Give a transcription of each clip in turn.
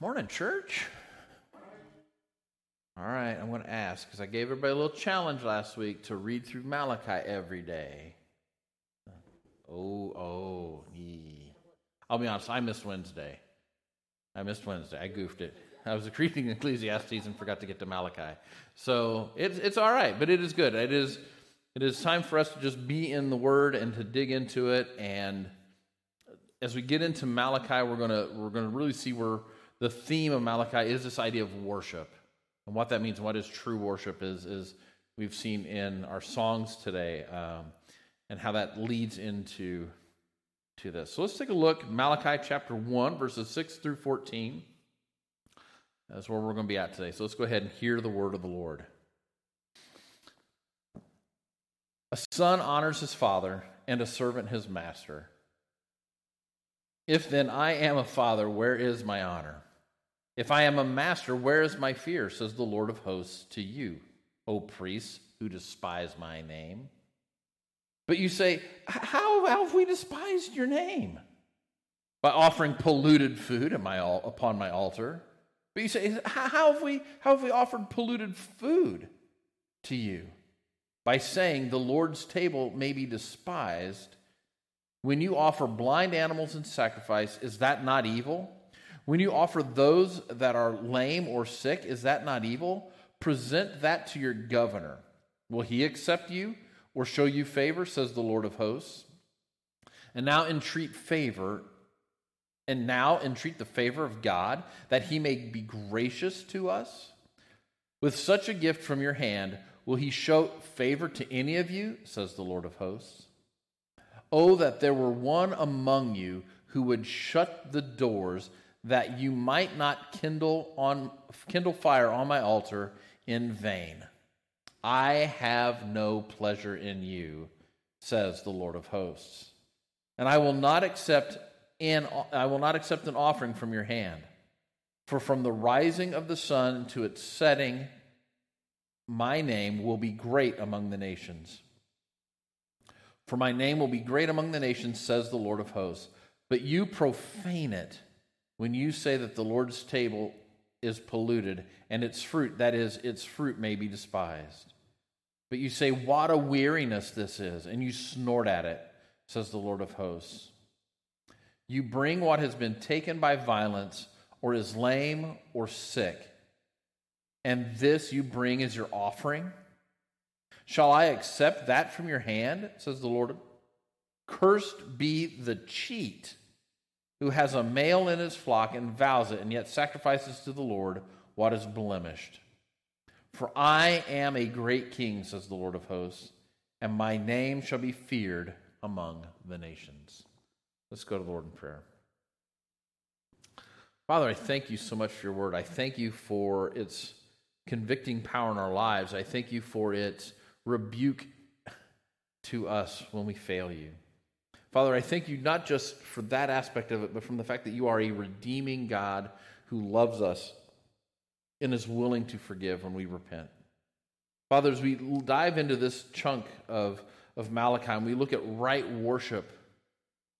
Morning, church. All right, I'm going to ask because I gave everybody a little challenge last week to read through Malachi every day. Oh, oh, yee. I'll be honest, I missed Wednesday. I missed Wednesday. I goofed it. I was reading Ecclesiastes and forgot to get to Malachi. So it's, it's all right, but it is good. It is, it is time for us to just be in the Word and to dig into it. And as we get into Malachi, we're going to, we're going to really see where the theme of Malachi is this idea of worship. And what that means, what is true worship, is, is we've seen in our songs today, um, and how that leads into to this. So let's take a look. Malachi chapter 1, verses 6 through 14. That's where we're going to be at today. So let's go ahead and hear the word of the Lord. A son honors his father, and a servant his master. If then I am a father, where is my honor? If I am a master, where is my fear? says the Lord of hosts to you, O priests who despise my name. But you say, How have we despised your name? By offering polluted food upon my altar. But you say, How have we, how have we offered polluted food to you? By saying, The Lord's table may be despised. When you offer blind animals in sacrifice, is that not evil? When you offer those that are lame or sick, is that not evil? Present that to your governor. Will he accept you or show you favor, says the Lord of hosts? And now entreat favor, and now entreat the favor of God, that he may be gracious to us. With such a gift from your hand, will he show favor to any of you, says the Lord of hosts? Oh, that there were one among you who would shut the doors that you might not kindle on kindle fire on my altar in vain. I have no pleasure in you, says the Lord of hosts. And I will not accept an, I will not accept an offering from your hand. For from the rising of the sun to its setting, my name will be great among the nations. For my name will be great among the nations, says the Lord of hosts. But you profane it when you say that the Lord's table is polluted and its fruit, that is, its fruit may be despised. But you say, What a weariness this is, and you snort at it, says the Lord of hosts. You bring what has been taken by violence, or is lame or sick, and this you bring as your offering? Shall I accept that from your hand, says the Lord? Cursed be the cheat who has a male in his flock and vows it, and yet sacrifices to the Lord what is blemished. For I am a great king, says the Lord of hosts, and my name shall be feared among the nations. Let's go to the Lord in prayer. Father, I thank you so much for your word. I thank you for its convicting power in our lives. I thank you for its rebuke to us when we fail you. Father, I thank you not just for that aspect of it, but from the fact that you are a redeeming God who loves us and is willing to forgive when we repent. Father, as we dive into this chunk of, of Malachi and we look at right worship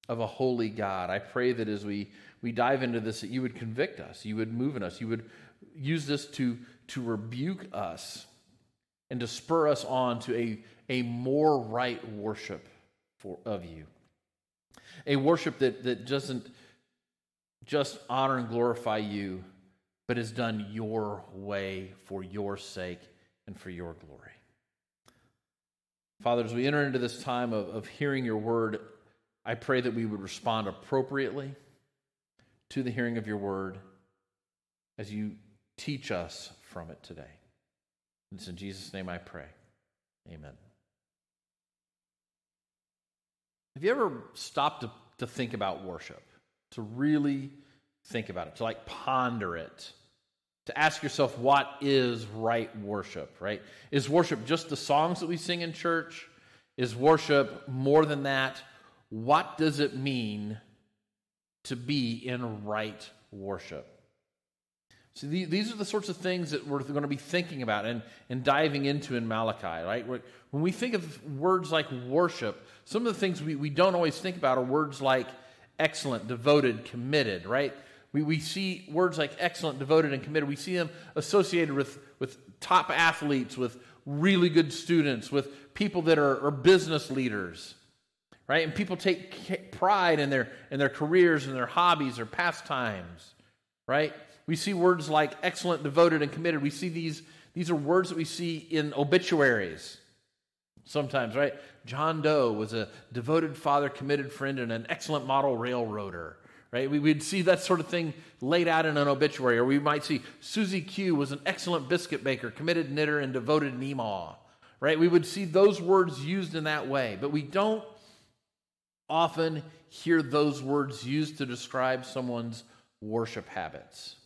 of a holy God, I pray that as we, we dive into this, that you would convict us, you would move in us, you would use this to, to rebuke us and to spur us on to a, a more right worship for, of you. A worship that, that doesn't just honor and glorify you, but is done your way for your sake and for your glory. Father, as we enter into this time of, of hearing your word, I pray that we would respond appropriately to the hearing of your word as you teach us from it today. It's in Jesus' name I pray. Amen. Have you ever stopped to, to think about worship? To really think about it, to like ponder it, to ask yourself, what is right worship, right? Is worship just the songs that we sing in church? Is worship more than that? What does it mean to be in right worship? So these are the sorts of things that we're going to be thinking about and, and diving into in Malachi, right? When we think of words like worship, some of the things we, we don't always think about are words like excellent, devoted, committed, right? We, we see words like excellent, devoted, and committed. We see them associated with, with top athletes, with really good students, with people that are, are business leaders, right? And people take pride in their, in their careers and their hobbies or pastimes, right? We see words like excellent, devoted, and committed. We see these, these are words that we see in obituaries sometimes, right? John Doe was a devoted father, committed friend, and an excellent model railroader right? We, would see that sort of thing laid out in an obituary, or we might see Susie Q was an excellent biscuit baker, committed knitter, and devoted Nemaw, right? We would see those words used in that way, but we don't often hear those words used to describe someone's worship habits.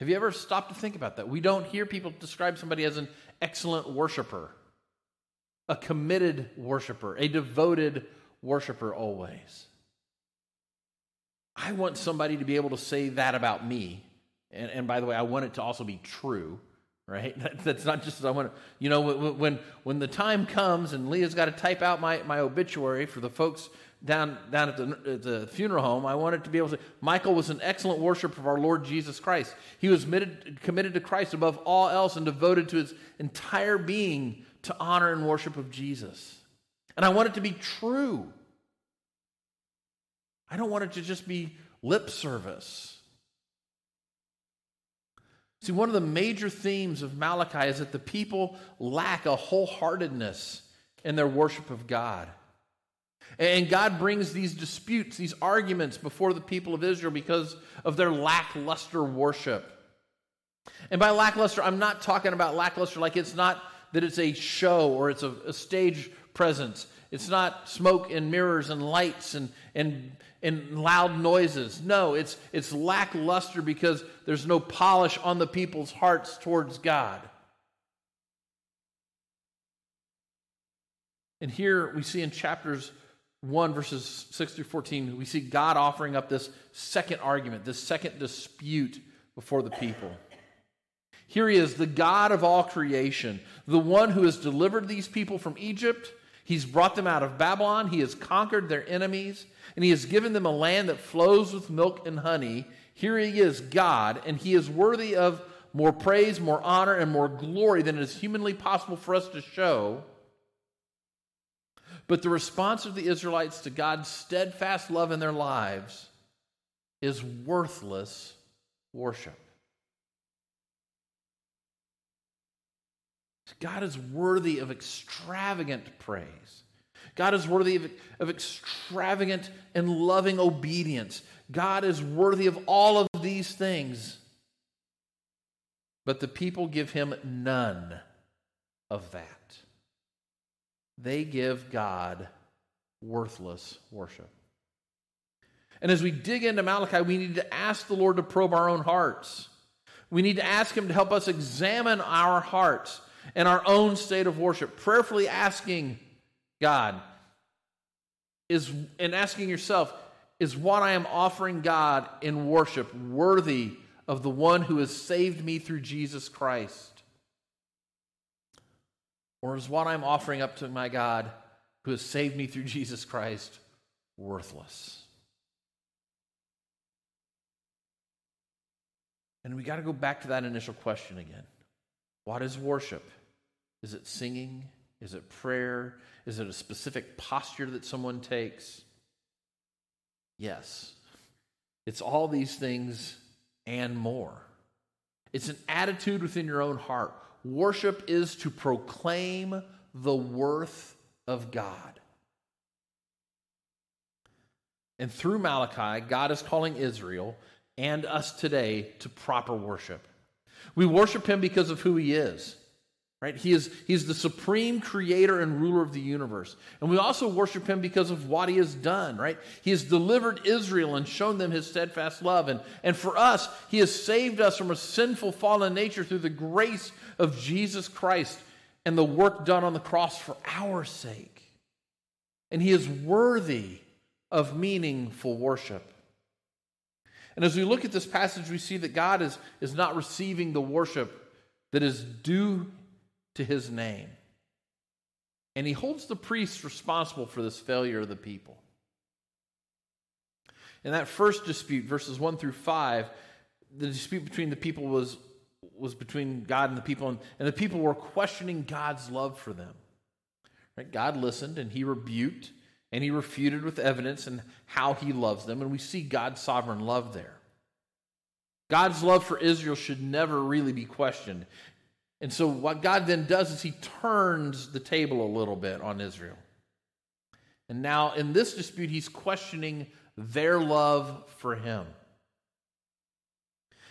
Have you ever stopped to think about that? We don't hear people describe somebody as an excellent worshiper, a committed worshiper, a devoted worshiper always. I want somebody to be able to say that about me. And, and by the way, I want it to also be true, right? that's not just I want to, you know, when, when the time comes and Leah's got to type out my, my obituary for the folks down, down at, the, at the funeral home, I wanted to be able to say, Michael was an excellent worshiper of our Lord Jesus Christ. He was committed, committed to Christ above all else and devoted to his entire being to honor and worship of Jesus. And I want it to be true. I don't want it to just be lip service. See, one of the major themes of Malachi is that the people lack a wholeheartedness in their worship of God. And God brings these disputes, these arguments before the people of Israel because of their lackluster worship. And by lackluster, I'm not talking about lackluster like it's not that it's a show or it's a, a stage presence. It's not smoke and mirrors and lights and, and, and loud noises. No, it's, it's lackluster because there's no polish on the people's hearts towards God. And here we see in chapters 1, verses 6 through 14, we see God offering up this second argument, this second dispute before the people. Here he is, the God of all creation, the one who has delivered these people from Egypt He's brought them out of Babylon. He has conquered their enemies, and He has given them a land that flows with milk and honey. Here He is, God, and He is worthy of more praise, more honor, and more glory than it is humanly possible for us to show. But the response of the Israelites to God's steadfast love in their lives is worthless worship. God is worthy of extravagant praise. God is worthy of, of extravagant and loving obedience. God is worthy of all of these things. But the people give him none of that. They give God worthless worship. And as we dig into Malachi, we need to ask the Lord to probe our own hearts. We need to ask Him to help us examine our hearts and our own state of worship, prayerfully asking God, is and asking yourself, is what I am offering God in worship worthy of the one who has saved me through Jesus Christ? Or is what I'm offering up to my God who has saved me through Jesus Christ worthless? And we got to go back to that initial question again. What is worship? Is it singing? Is it prayer? Is it a specific posture that someone takes? Yes. It's all these things and more. It's an attitude within your own heart. Worship is to proclaim the worth of God. And through Malachi, God is calling Israel and us today to proper worship. We worship him because of who he is. Right? He is he's the supreme creator and ruler of the universe. And we also worship him because of what he has done, right? He has delivered Israel and shown them his steadfast love. And, and for us, he has saved us from a sinful fallen nature through the grace of Jesus Christ and the work done on the cross for our sake. And he is worthy of meaningful worship. And as we look at this passage, we see that God is, is not receiving the worship that is due to his name. And he holds the priests responsible for this failure of the people. In that first dispute, verses 1 through 5, the dispute between the people was, was between God and the people, and, and the people were questioning God's love for them. Right? God listened and he rebuked and he refuted with evidence and how he loves them, and we see God's sovereign love there. God's love for Israel should never really be questioned. And so, what God then does is he turns the table a little bit on Israel. And now, in this dispute, he's questioning their love for him.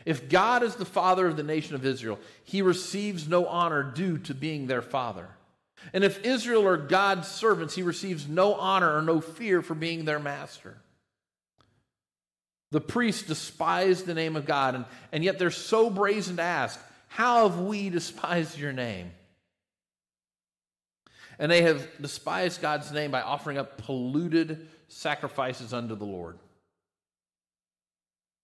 If God is the father of the nation of Israel, he receives no honor due to being their father. And if Israel are God's servants, he receives no honor or no fear for being their master. The priests despise the name of God, and, and yet they're so brazen to ask, How have we despised your name? And they have despised God's name by offering up polluted sacrifices unto the Lord.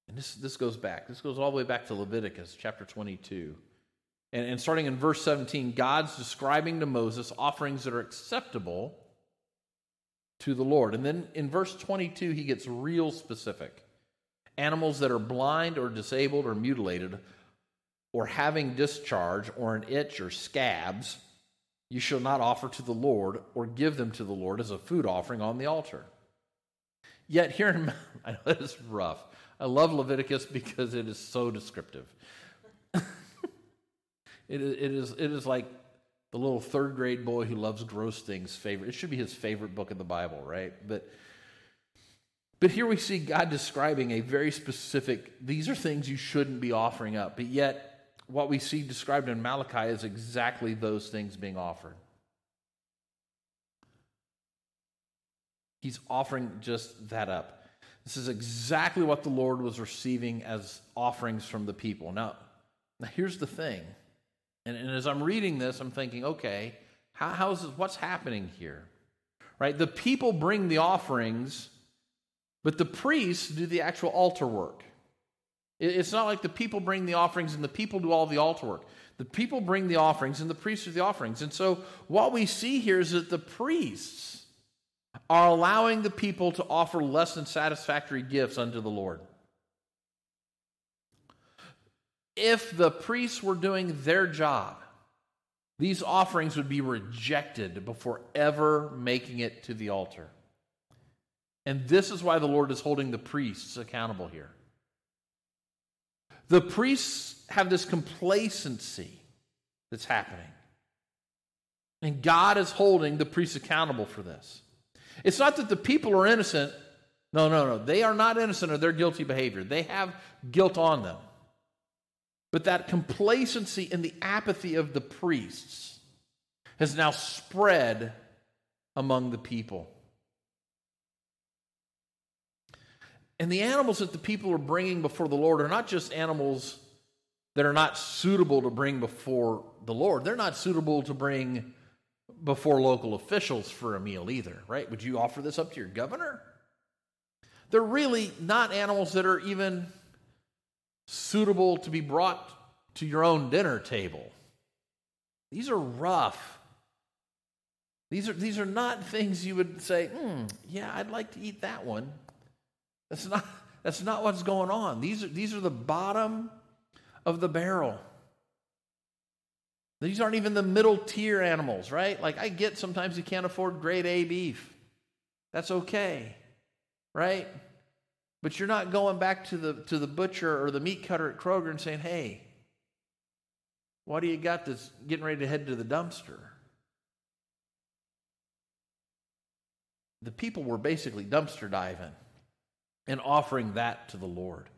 And this, this goes back. This goes all the way back to Leviticus chapter 22. And, and starting in verse 17, God's describing to Moses offerings that are acceptable to the Lord. And then in verse 22, he gets real specific. Animals that are blind or disabled or mutilated or having discharge or an itch or scabs, you shall not offer to the Lord or give them to the Lord as a food offering on the altar. Yet here in, I know it's rough. I love Leviticus because it is so descriptive. it, is, it, is, it is like the little third grade boy who loves gross things favorite. It should be his favorite book in the Bible, right? But but here we see God describing a very specific, these are things you shouldn't be offering up. But yet, what we see described in Malachi is exactly those things being offered. He's offering just that up. This is exactly what the Lord was receiving as offerings from the people. Now, now here's the thing. And, and as I'm reading this, I'm thinking, okay, how, how is this, what's happening here? Right? The people bring the offerings, but the priests do the actual altar work. It's not like the people bring the offerings and the people do all the altar work. The people bring the offerings and the priests do the offerings. And so what we see here is that the priests are allowing the people to offer less than satisfactory gifts unto the Lord. If the priests were doing their job, these offerings would be rejected before ever making it to the altar. And this is why the Lord is holding the priests accountable here. The priests have this complacency that's happening. And God is holding the priests accountable for this. It's not that the people are innocent. No, no, no. They are not innocent of their guilty behavior. They have guilt on them. But that complacency and the apathy of the priests has now spread among the people. And the animals that the people are bringing before the Lord are not just animals that are not suitable to bring before the Lord. They're not suitable to bring before local officials for a meal either, right? Would you offer this up to your governor? They're really not animals that are even suitable to be brought to your own dinner table. These are rough. These are, these are not things you would say, hmm, yeah, I'd like to eat that one. That's not, that's not what's going on. These are, these are the bottom of the barrel. These aren't even the middle tier animals, right? Like I get sometimes you can't afford grade A beef. That's okay, right? But you're not going back to the to the butcher or the meat cutter at Kroger and saying, "Hey, what do you got that's getting ready to head to the dumpster?" The people were basically dumpster diving and offering that to the Lord.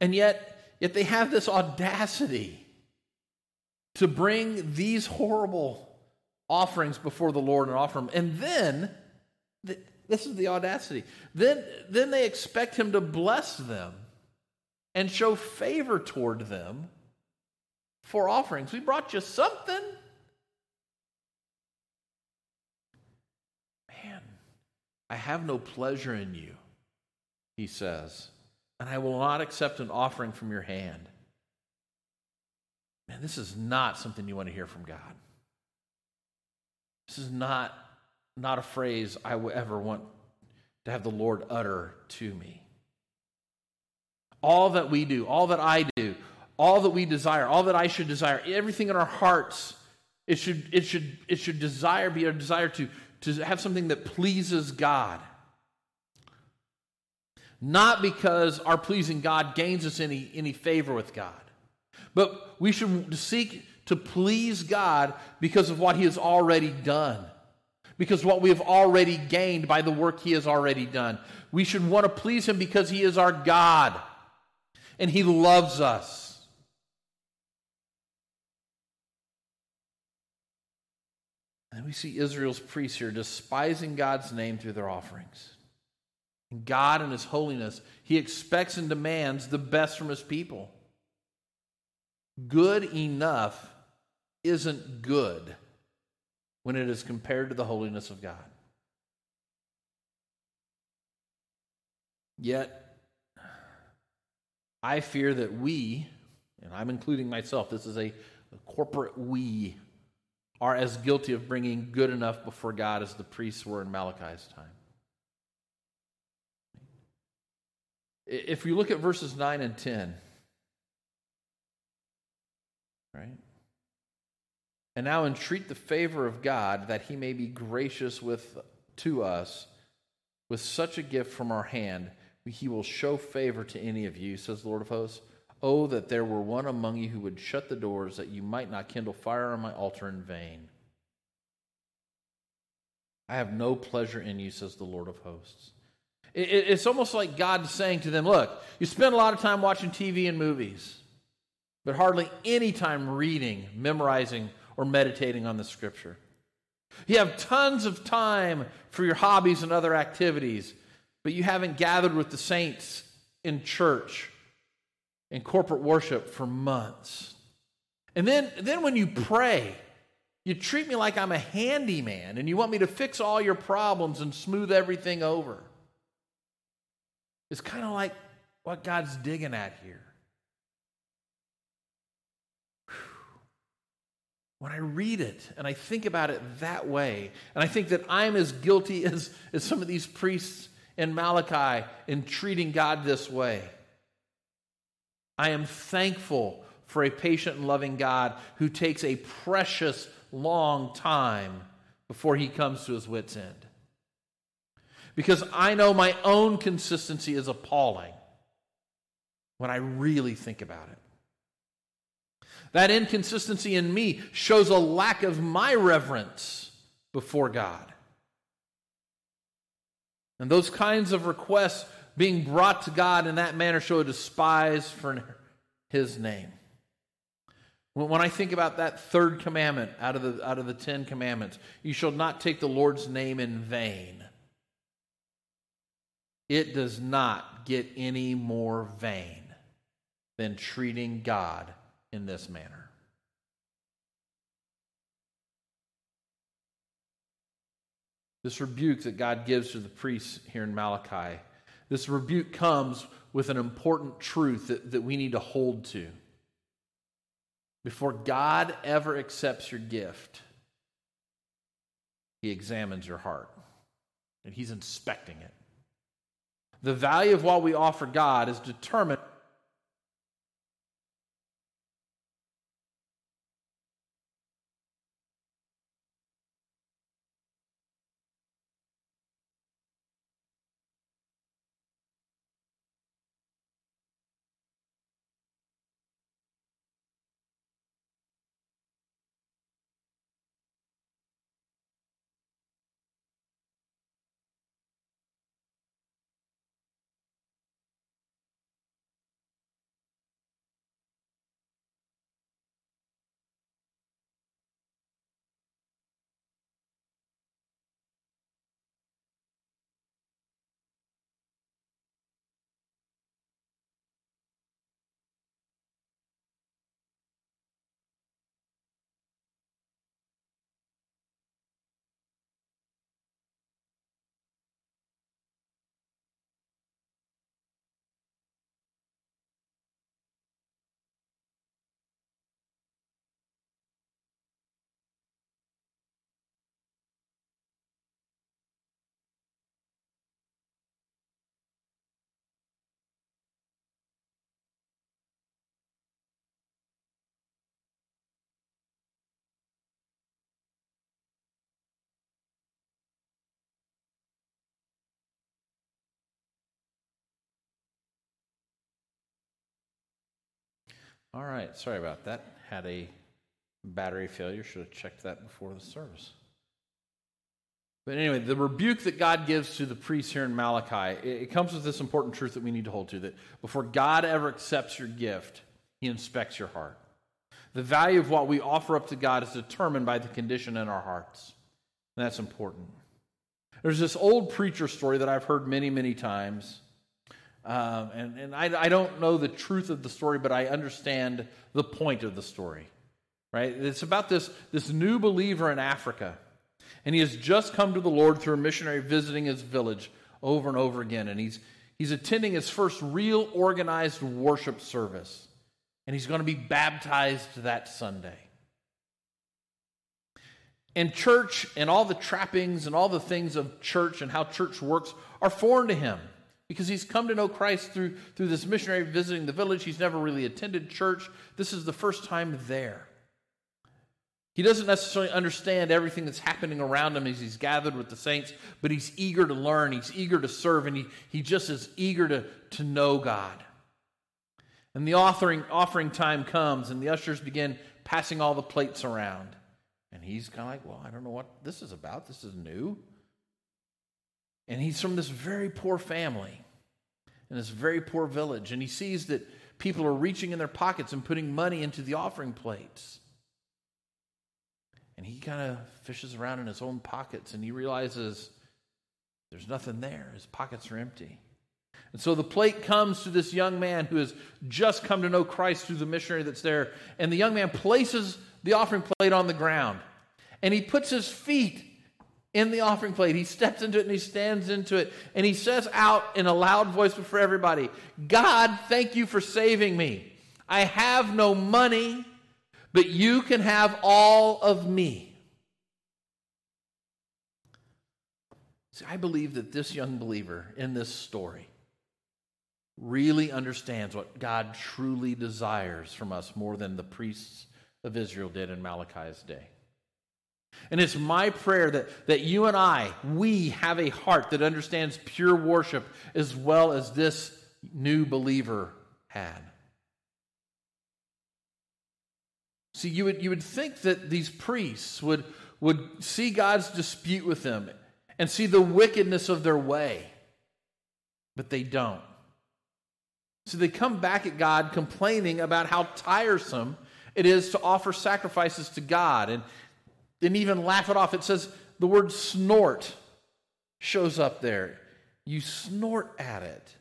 And yet, yet they have this audacity to bring these horrible offerings before the Lord and offer them. And then, this is the audacity, then, then they expect Him to bless them and show favor toward them for offerings. We brought you something. Man, I have no pleasure in you, he says, and I will not accept an offering from your hand. Man, this is not something you want to hear from God. This is not, not a phrase I would ever want to have the Lord utter to me. All that we do, all that I do, all that we desire, all that I should desire, everything in our hearts, it should, it should, it should desire, be a desire to, to have something that pleases God. Not because our pleasing God gains us any, any favor with God, but we should seek to please God because of what He has already done because what we have already gained by the work he has already done. We should want to please him because he is our God and he loves us. And we see Israel's priests here despising God's name through their offerings. And God, in his holiness, he expects and demands the best from his people. Good enough isn't good when it is compared to the holiness of God. Yet, I fear that we, and I'm including myself, this is a, a corporate we, are as guilty of bringing good enough before God as the priests were in Malachi's time. If you look at verses 9 and 10, right? And now entreat the favor of God that he may be gracious with to us with such a gift from our hand. He will show favor to any of you, says the Lord of hosts. Oh, that there were one among you who would shut the doors, that you might not kindle fire on my altar in vain. I have no pleasure in you, says the Lord of hosts. It's almost like God saying to them, Look, you spend a lot of time watching TV and movies, but hardly any time reading, memorizing, or meditating on the scripture. You have tons of time for your hobbies and other activities, but you haven't gathered with the saints in church in corporate worship for months. And then, then when you pray, you treat me like I'm a handyman and you want me to fix all your problems and smooth everything over. It's kind of like what God's digging at here. when I read it and I think about it that way, and I think that I'm as guilty as, as some of these priests in Malachi in treating God this way, I am thankful for a patient and loving God who takes a precious long time before he comes to his wits' end. Because I know my own consistency is appalling when I really think about it. That inconsistency in me shows a lack of my reverence before God. And those kinds of requests being brought to God in that manner show a despise for his name. When I think about that third commandment out of the, out of the Ten Commandments, you shall not take the Lord's name in vain. It does not get any more vain than treating God in this manner. This rebuke that God gives to the priests here in Malachi, this rebuke comes with an important truth that, that we need to hold to. Before God ever accepts your gift, He examines your heart and He's inspecting it. The value of what we offer God is determined All right, sorry about that. Had a battery failure. Should have checked that before the service. But anyway, the rebuke that God gives to the priests here in Malachi, it, comes with this important truth that we need to hold to that before God ever accepts your gift, he inspects your heart. The value of what we offer up to God is determined by the condition in our hearts. And that's important. There's this old preacher story that I've heard many, many times. Um, and and I, I don't know the truth of the story, but I understand the point of the story. Right? It's about this, this new believer in Africa. And he has just come to the Lord through a missionary visiting his village over and over again. And he's, he's attending his first real organized worship service. And he's going to be baptized that Sunday. And church and all the trappings and all the things of church and how church works are foreign to him because he's come to know Christ through, through this missionary visiting the village. He's never really attended church. This is the first time there. He doesn't necessarily understand everything that's happening around him as he's gathered with the saints, but he's eager to learn, he's eager to serve, and he, he just is eager to, to know God. And the offering, offering time comes, and the ushers begin passing all the plates around. And he's kind of like, Well, I don't know what this is about. This is new. And he's from this very poor family in this very poor village. And he sees that people are reaching in their pockets and putting money into the offering plates. And he kind of fishes around in his own pockets and he realizes there's nothing there. His pockets are empty. And so the plate comes to this young man who has just come to know Christ through the missionary that's there. And the young man places the offering plate on the ground. And he puts his feet in the offering plate. He steps into it and he stands into it. And he says out in a loud voice before everybody God, thank you for saving me. I have no money but you can have all of me. See, I believe that this young believer in this story really understands what God truly desires from us more than the priests of Israel did in Malachi's day. And it's my prayer that, that you and I, we have a heart that understands pure worship as well as this new believer had. See, you would, you would think that these priests would, would see God's dispute with them and see the wickedness of their way, but they don't. So they come back at God complaining about how tiresome it is to offer sacrifices to God and, and even laugh it off. It says the word snort shows up there. You snort at it.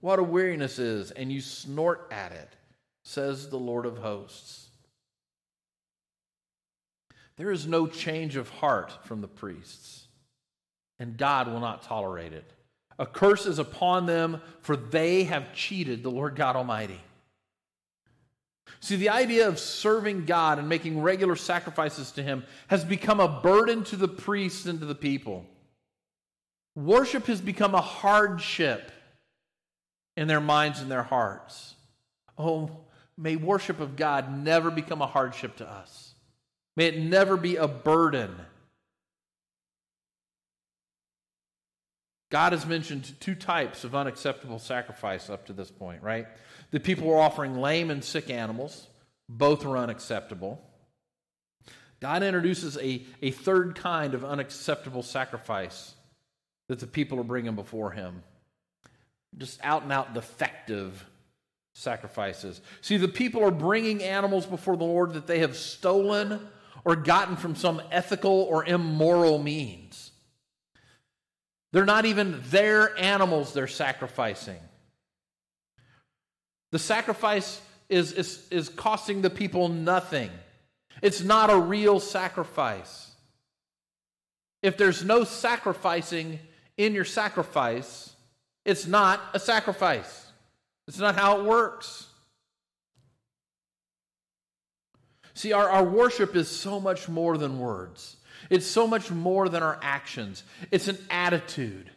What a weariness is, and you snort at it, says the Lord of hosts. There is no change of heart from the priests, and God will not tolerate it. A curse is upon them, for they have cheated the Lord God Almighty. See, the idea of serving God and making regular sacrifices to Him has become a burden to the priests and to the people. Worship has become a hardship in their minds and their hearts. Oh, may worship of God never become a hardship to us. May it never be a burden. God has mentioned two types of unacceptable sacrifice up to this point, right? The people were offering lame and sick animals, both were unacceptable. God introduces a, a third kind of unacceptable sacrifice that the people are bringing before Him. Just out and out defective sacrifices. See, the people are bringing animals before the Lord that they have stolen or gotten from some ethical or immoral means. They're not even their animals they're sacrificing. The sacrifice is, is, is costing the people nothing. It's not a real sacrifice. If there's no sacrificing in your sacrifice, it's not a sacrifice. It's not how it works. See, our, our worship is so much more than words, it's so much more than our actions. It's an attitude,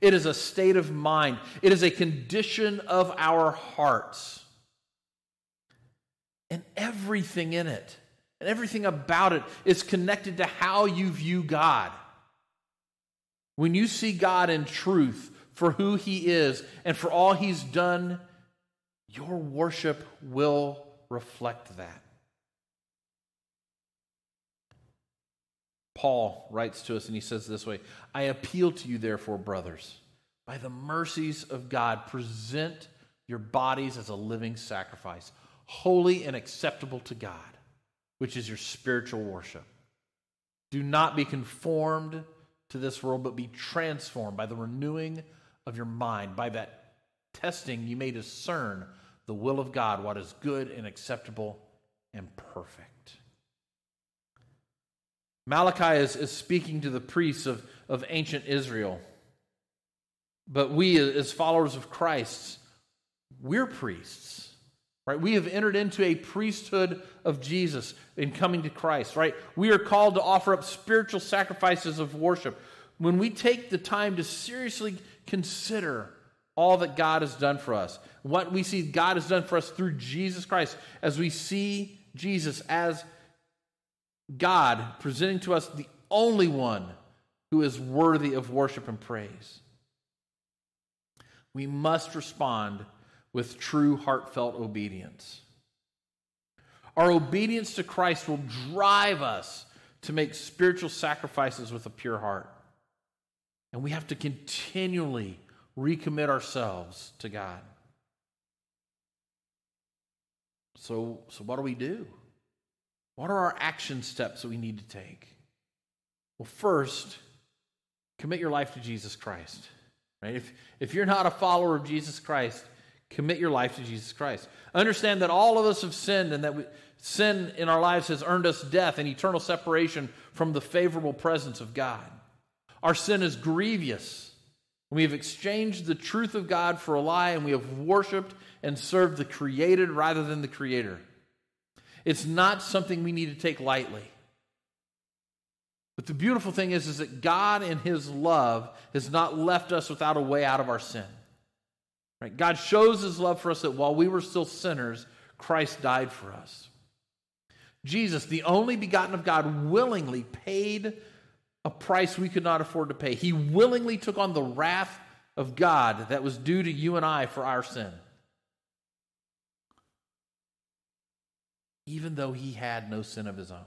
it is a state of mind, it is a condition of our hearts. And everything in it, and everything about it is connected to how you view God. When you see God in truth for who He is and for all He's done, your worship will reflect that. Paul writes to us and he says this way I appeal to you, therefore, brothers, by the mercies of God, present your bodies as a living sacrifice, holy and acceptable to God, which is your spiritual worship. Do not be conformed to this world, but be transformed by the renewing of your mind. By that testing, you may discern the will of God, what is good and acceptable and perfect. Malachi is, is speaking to the priests of, of ancient Israel. But we, as followers of Christ, we're priests, right? We have entered into a priesthood of Jesus in coming to Christ, right? We are called to offer up spiritual sacrifices of worship. When we take the time to seriously consider all that God has done for us, what we see God has done for us through Jesus Christ, as we see Jesus as God presenting to us the only one who is worthy of worship and praise. We must respond with true heartfelt obedience. Our obedience to Christ will drive us to make spiritual sacrifices with a pure heart. And we have to continually recommit ourselves to God. So, so what do we do? What are our action steps that we need to take? Well, first, commit your life to Jesus Christ. Right? If, if you're not a follower of Jesus Christ, commit your life to Jesus Christ. Understand that all of us have sinned and that we, sin in our lives has earned us death and eternal separation from the favorable presence of God. Our sin is grievous. We have exchanged the truth of God for a lie and we have worshiped and served the created rather than the creator. It's not something we need to take lightly. But the beautiful thing is, is that God, in His love, has not left us without a way out of our sin. Right? God shows His love for us that while we were still sinners, Christ died for us. Jesus, the only begotten of God, willingly paid a price we could not afford to pay. He willingly took on the wrath of God that was due to you and I for our sin. Even though he had no sin of his own.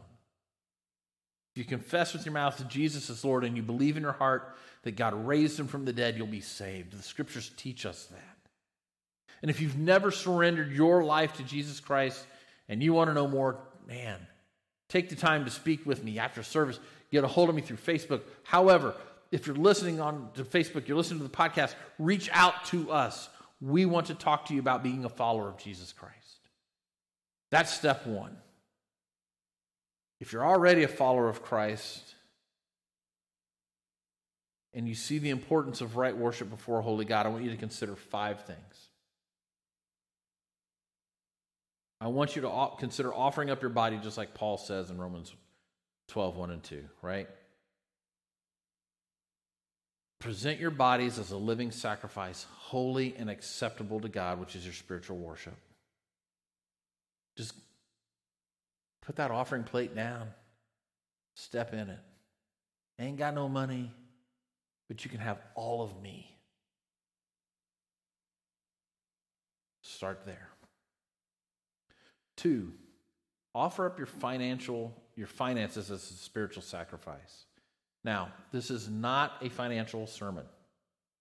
If you confess with your mouth that Jesus is Lord and you believe in your heart that God raised him from the dead, you'll be saved. The scriptures teach us that. And if you've never surrendered your life to Jesus Christ and you want to know more, man, take the time to speak with me after service. Get a hold of me through Facebook. However, if you're listening on to Facebook, you're listening to the podcast, reach out to us. We want to talk to you about being a follower of Jesus Christ. That's step one. If you're already a follower of Christ and you see the importance of right worship before holy God, I want you to consider five things. I want you to consider offering up your body just like Paul says in Romans 12, 1 and 2, right? Present your bodies as a living sacrifice, holy and acceptable to God, which is your spiritual worship. Just put that offering plate down, step in it. ain't got no money, but you can have all of me. Start there. Two, offer up your financial your finances as a spiritual sacrifice. Now, this is not a financial sermon.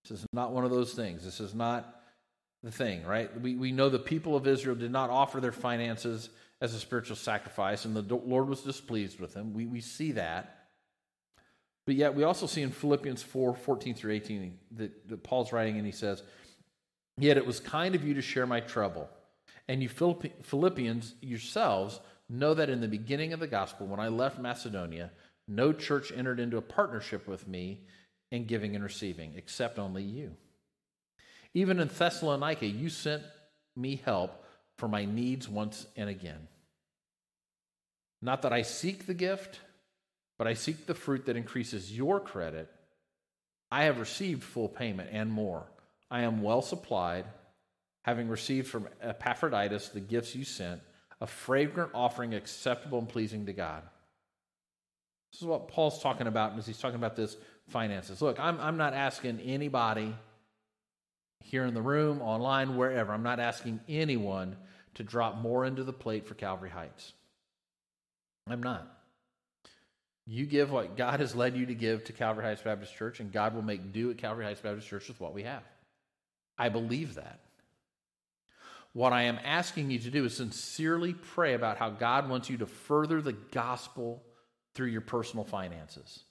This is not one of those things. This is not the thing, right? We, we know the people of Israel did not offer their finances as a spiritual sacrifice, and the Lord was displeased with them. We, we see that. But yet, we also see in Philippians 4 14 through 18 that, that Paul's writing, and he says, Yet it was kind of you to share my trouble. And you Philippians yourselves know that in the beginning of the gospel, when I left Macedonia, no church entered into a partnership with me in giving and receiving, except only you. Even in Thessalonica, you sent me help for my needs once and again. Not that I seek the gift, but I seek the fruit that increases your credit. I have received full payment and more. I am well supplied, having received from Epaphroditus the gifts you sent, a fragrant offering acceptable and pleasing to God. This is what Paul's talking about as he's talking about this finances. Look, I'm, I'm not asking anybody here in the room, online, wherever. I'm not asking anyone to drop more into the plate for Calvary Heights. I'm not. You give what God has led you to give to Calvary Heights Baptist Church, and God will make do at Calvary Heights Baptist Church with what we have. I believe that. What I am asking you to do is sincerely pray about how God wants you to further the gospel through your personal finances.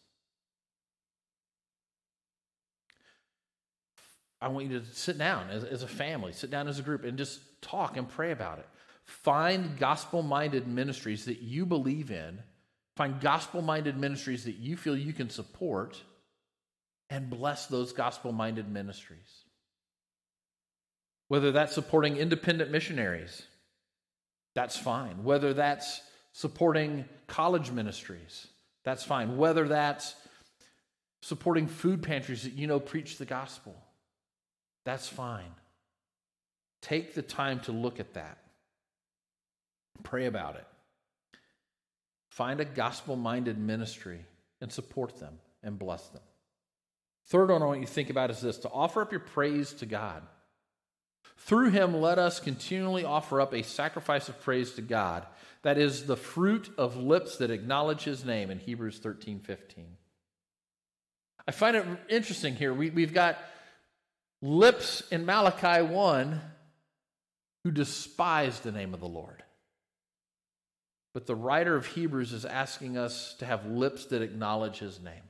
I want you to sit down as, as a family, sit down as a group, and just talk and pray about it. Find gospel minded ministries that you believe in, find gospel minded ministries that you feel you can support, and bless those gospel minded ministries. Whether that's supporting independent missionaries, that's fine. Whether that's supporting college ministries, that's fine. Whether that's supporting food pantries that you know preach the gospel, that's fine. Take the time to look at that. Pray about it. Find a gospel minded ministry and support them and bless them. Third one I want you to think about is this to offer up your praise to God. Through him, let us continually offer up a sacrifice of praise to God. That is the fruit of lips that acknowledge his name in Hebrews 13 15. I find it interesting here. We, we've got lips in Malachi 1 who despise the name of the Lord. But the writer of Hebrews is asking us to have lips that acknowledge his name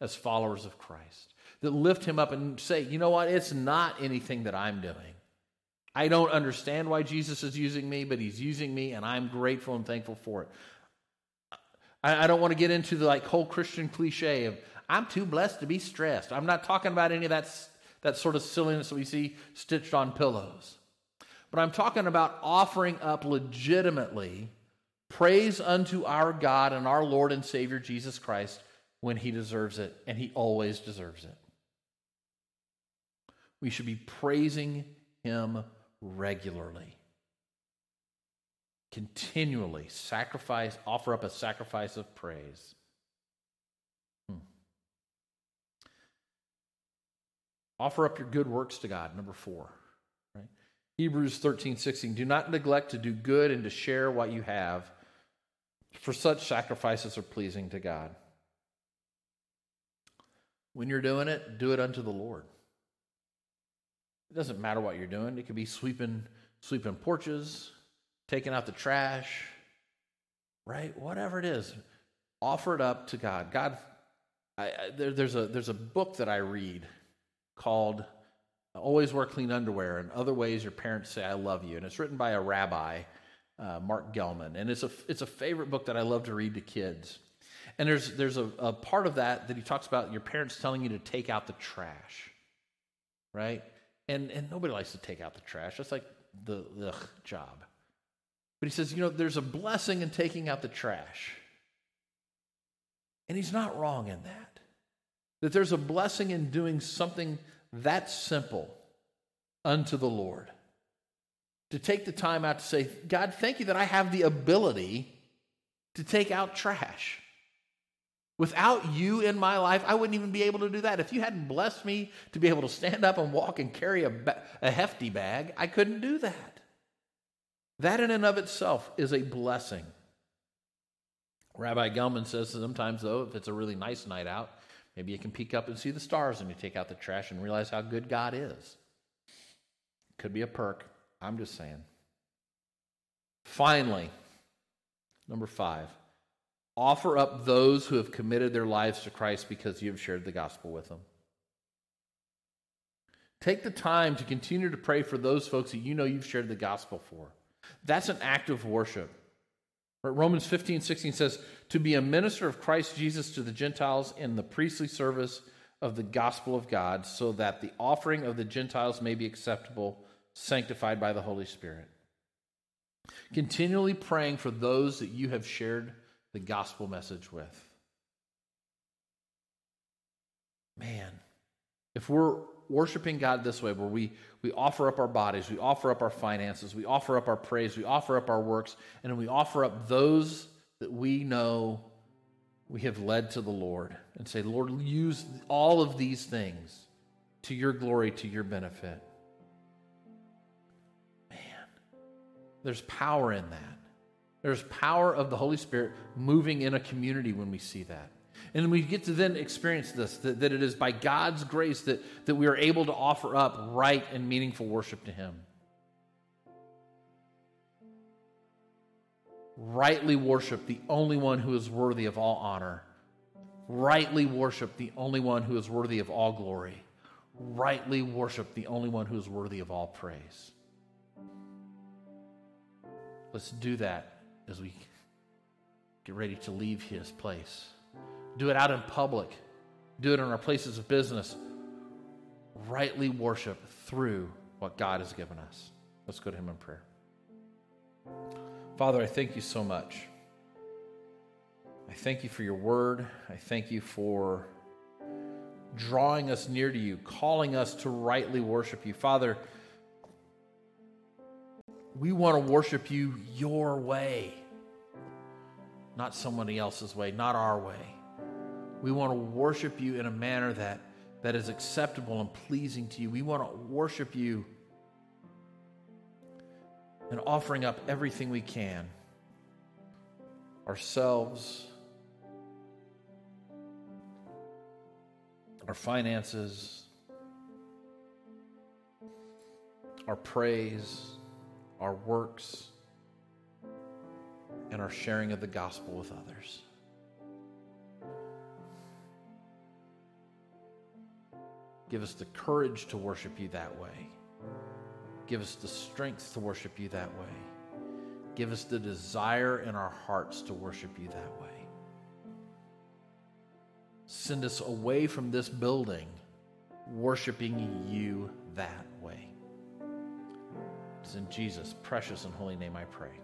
as followers of Christ, that lift him up and say, you know what, it's not anything that I'm doing. I don't understand why Jesus is using me, but he's using me, and I'm grateful and thankful for it. I, I don't want to get into the like whole Christian cliche of I'm too blessed to be stressed. I'm not talking about any of that, that sort of silliness that we see stitched on pillows. But I'm talking about offering up legitimately praise unto our God and our Lord and Savior Jesus Christ when he deserves it, and he always deserves it. We should be praising him regularly. Continually sacrifice, offer up a sacrifice of praise. Offer up your good works to God, number four. Right? Hebrews 13, 16. Do not neglect to do good and to share what you have, for such sacrifices are pleasing to God. When you're doing it, do it unto the Lord. It doesn't matter what you're doing. It could be sweeping sweeping porches, taking out the trash, right? Whatever it is, offer it up to God. God, I, I, there, there's a there's a book that I read called "Always Wear Clean Underwear" and other ways your parents say I love you, and it's written by a rabbi, uh, Marc Gellman. and it's a it's a favorite book that I love to read to kids. And there's there's a, a part of that that he talks about your parents telling you to take out the trash, right? And, and nobody likes to take out the trash. That's like the ugh, job. But he says, you know, there's a blessing in taking out the trash. And he's not wrong in that. That there's a blessing in doing something that simple unto the Lord. To take the time out to say, God, thank you that I have the ability to take out trash. Without you in my life, I wouldn't even be able to do that. If you hadn't blessed me to be able to stand up and walk and carry a, a hefty bag, I couldn't do that. That in and of itself is a blessing. Rabbi Gellman says sometimes, though, if it's a really nice night out, maybe you can peek up and see the stars and you take out the trash and realize how good God is. Could be a perk. I'm just saying. Finally, number five Offer up those who have committed their lives to Christ because you have shared the gospel with them. Take the time to continue to pray for those folks that you know you've shared the gospel for. That's an act of worship. Romans 15, 16 says, To be a minister of Christ Jesus to the Gentiles in the priestly service of the gospel of God, so that the offering of the Gentiles may be acceptable, sanctified by the Holy Spirit. Continually praying for those that you have shared the gospel message with. Man, if we're worshiping God this way, where we, we offer up our bodies, we offer up our finances, we offer up our praise, we offer up our works, and we offer up those that we know we have led to the Lord and say, Lord, use all of these things to your glory, to your benefit. Man, There's power in that. There's power of the Holy Spirit moving in a community when we see that. And we get to then experience this that, that it is by God's grace that, that we are able to offer up right and meaningful worship to Him. Rightly worship the only one who is worthy of all honor. Rightly worship the only one who is worthy of all glory. Rightly worship the only one who is worthy of all praise. Let's do that as we get ready to leave His place. Do it out in public, do it in our places of business. Rightly worship through what God has given us. Let's go to Him in prayer. Father, I thank you so much. I thank you for your word. I thank you for drawing us near to you, calling us to rightly worship you. Father, we want to worship you your way, not somebody else's way, not our way. We want to worship you in a manner that, that is acceptable and pleasing to you. We want to worship you and offering up everything we can ourselves, our finances, our praise, our works, and our sharing of the gospel with others. Give us the courage to worship you that way. Give us the strength to worship you that way. Give us the desire in our hearts to worship you that way. Send us away from this building worshiping you that way. It's in Jesus' precious and holy name I pray.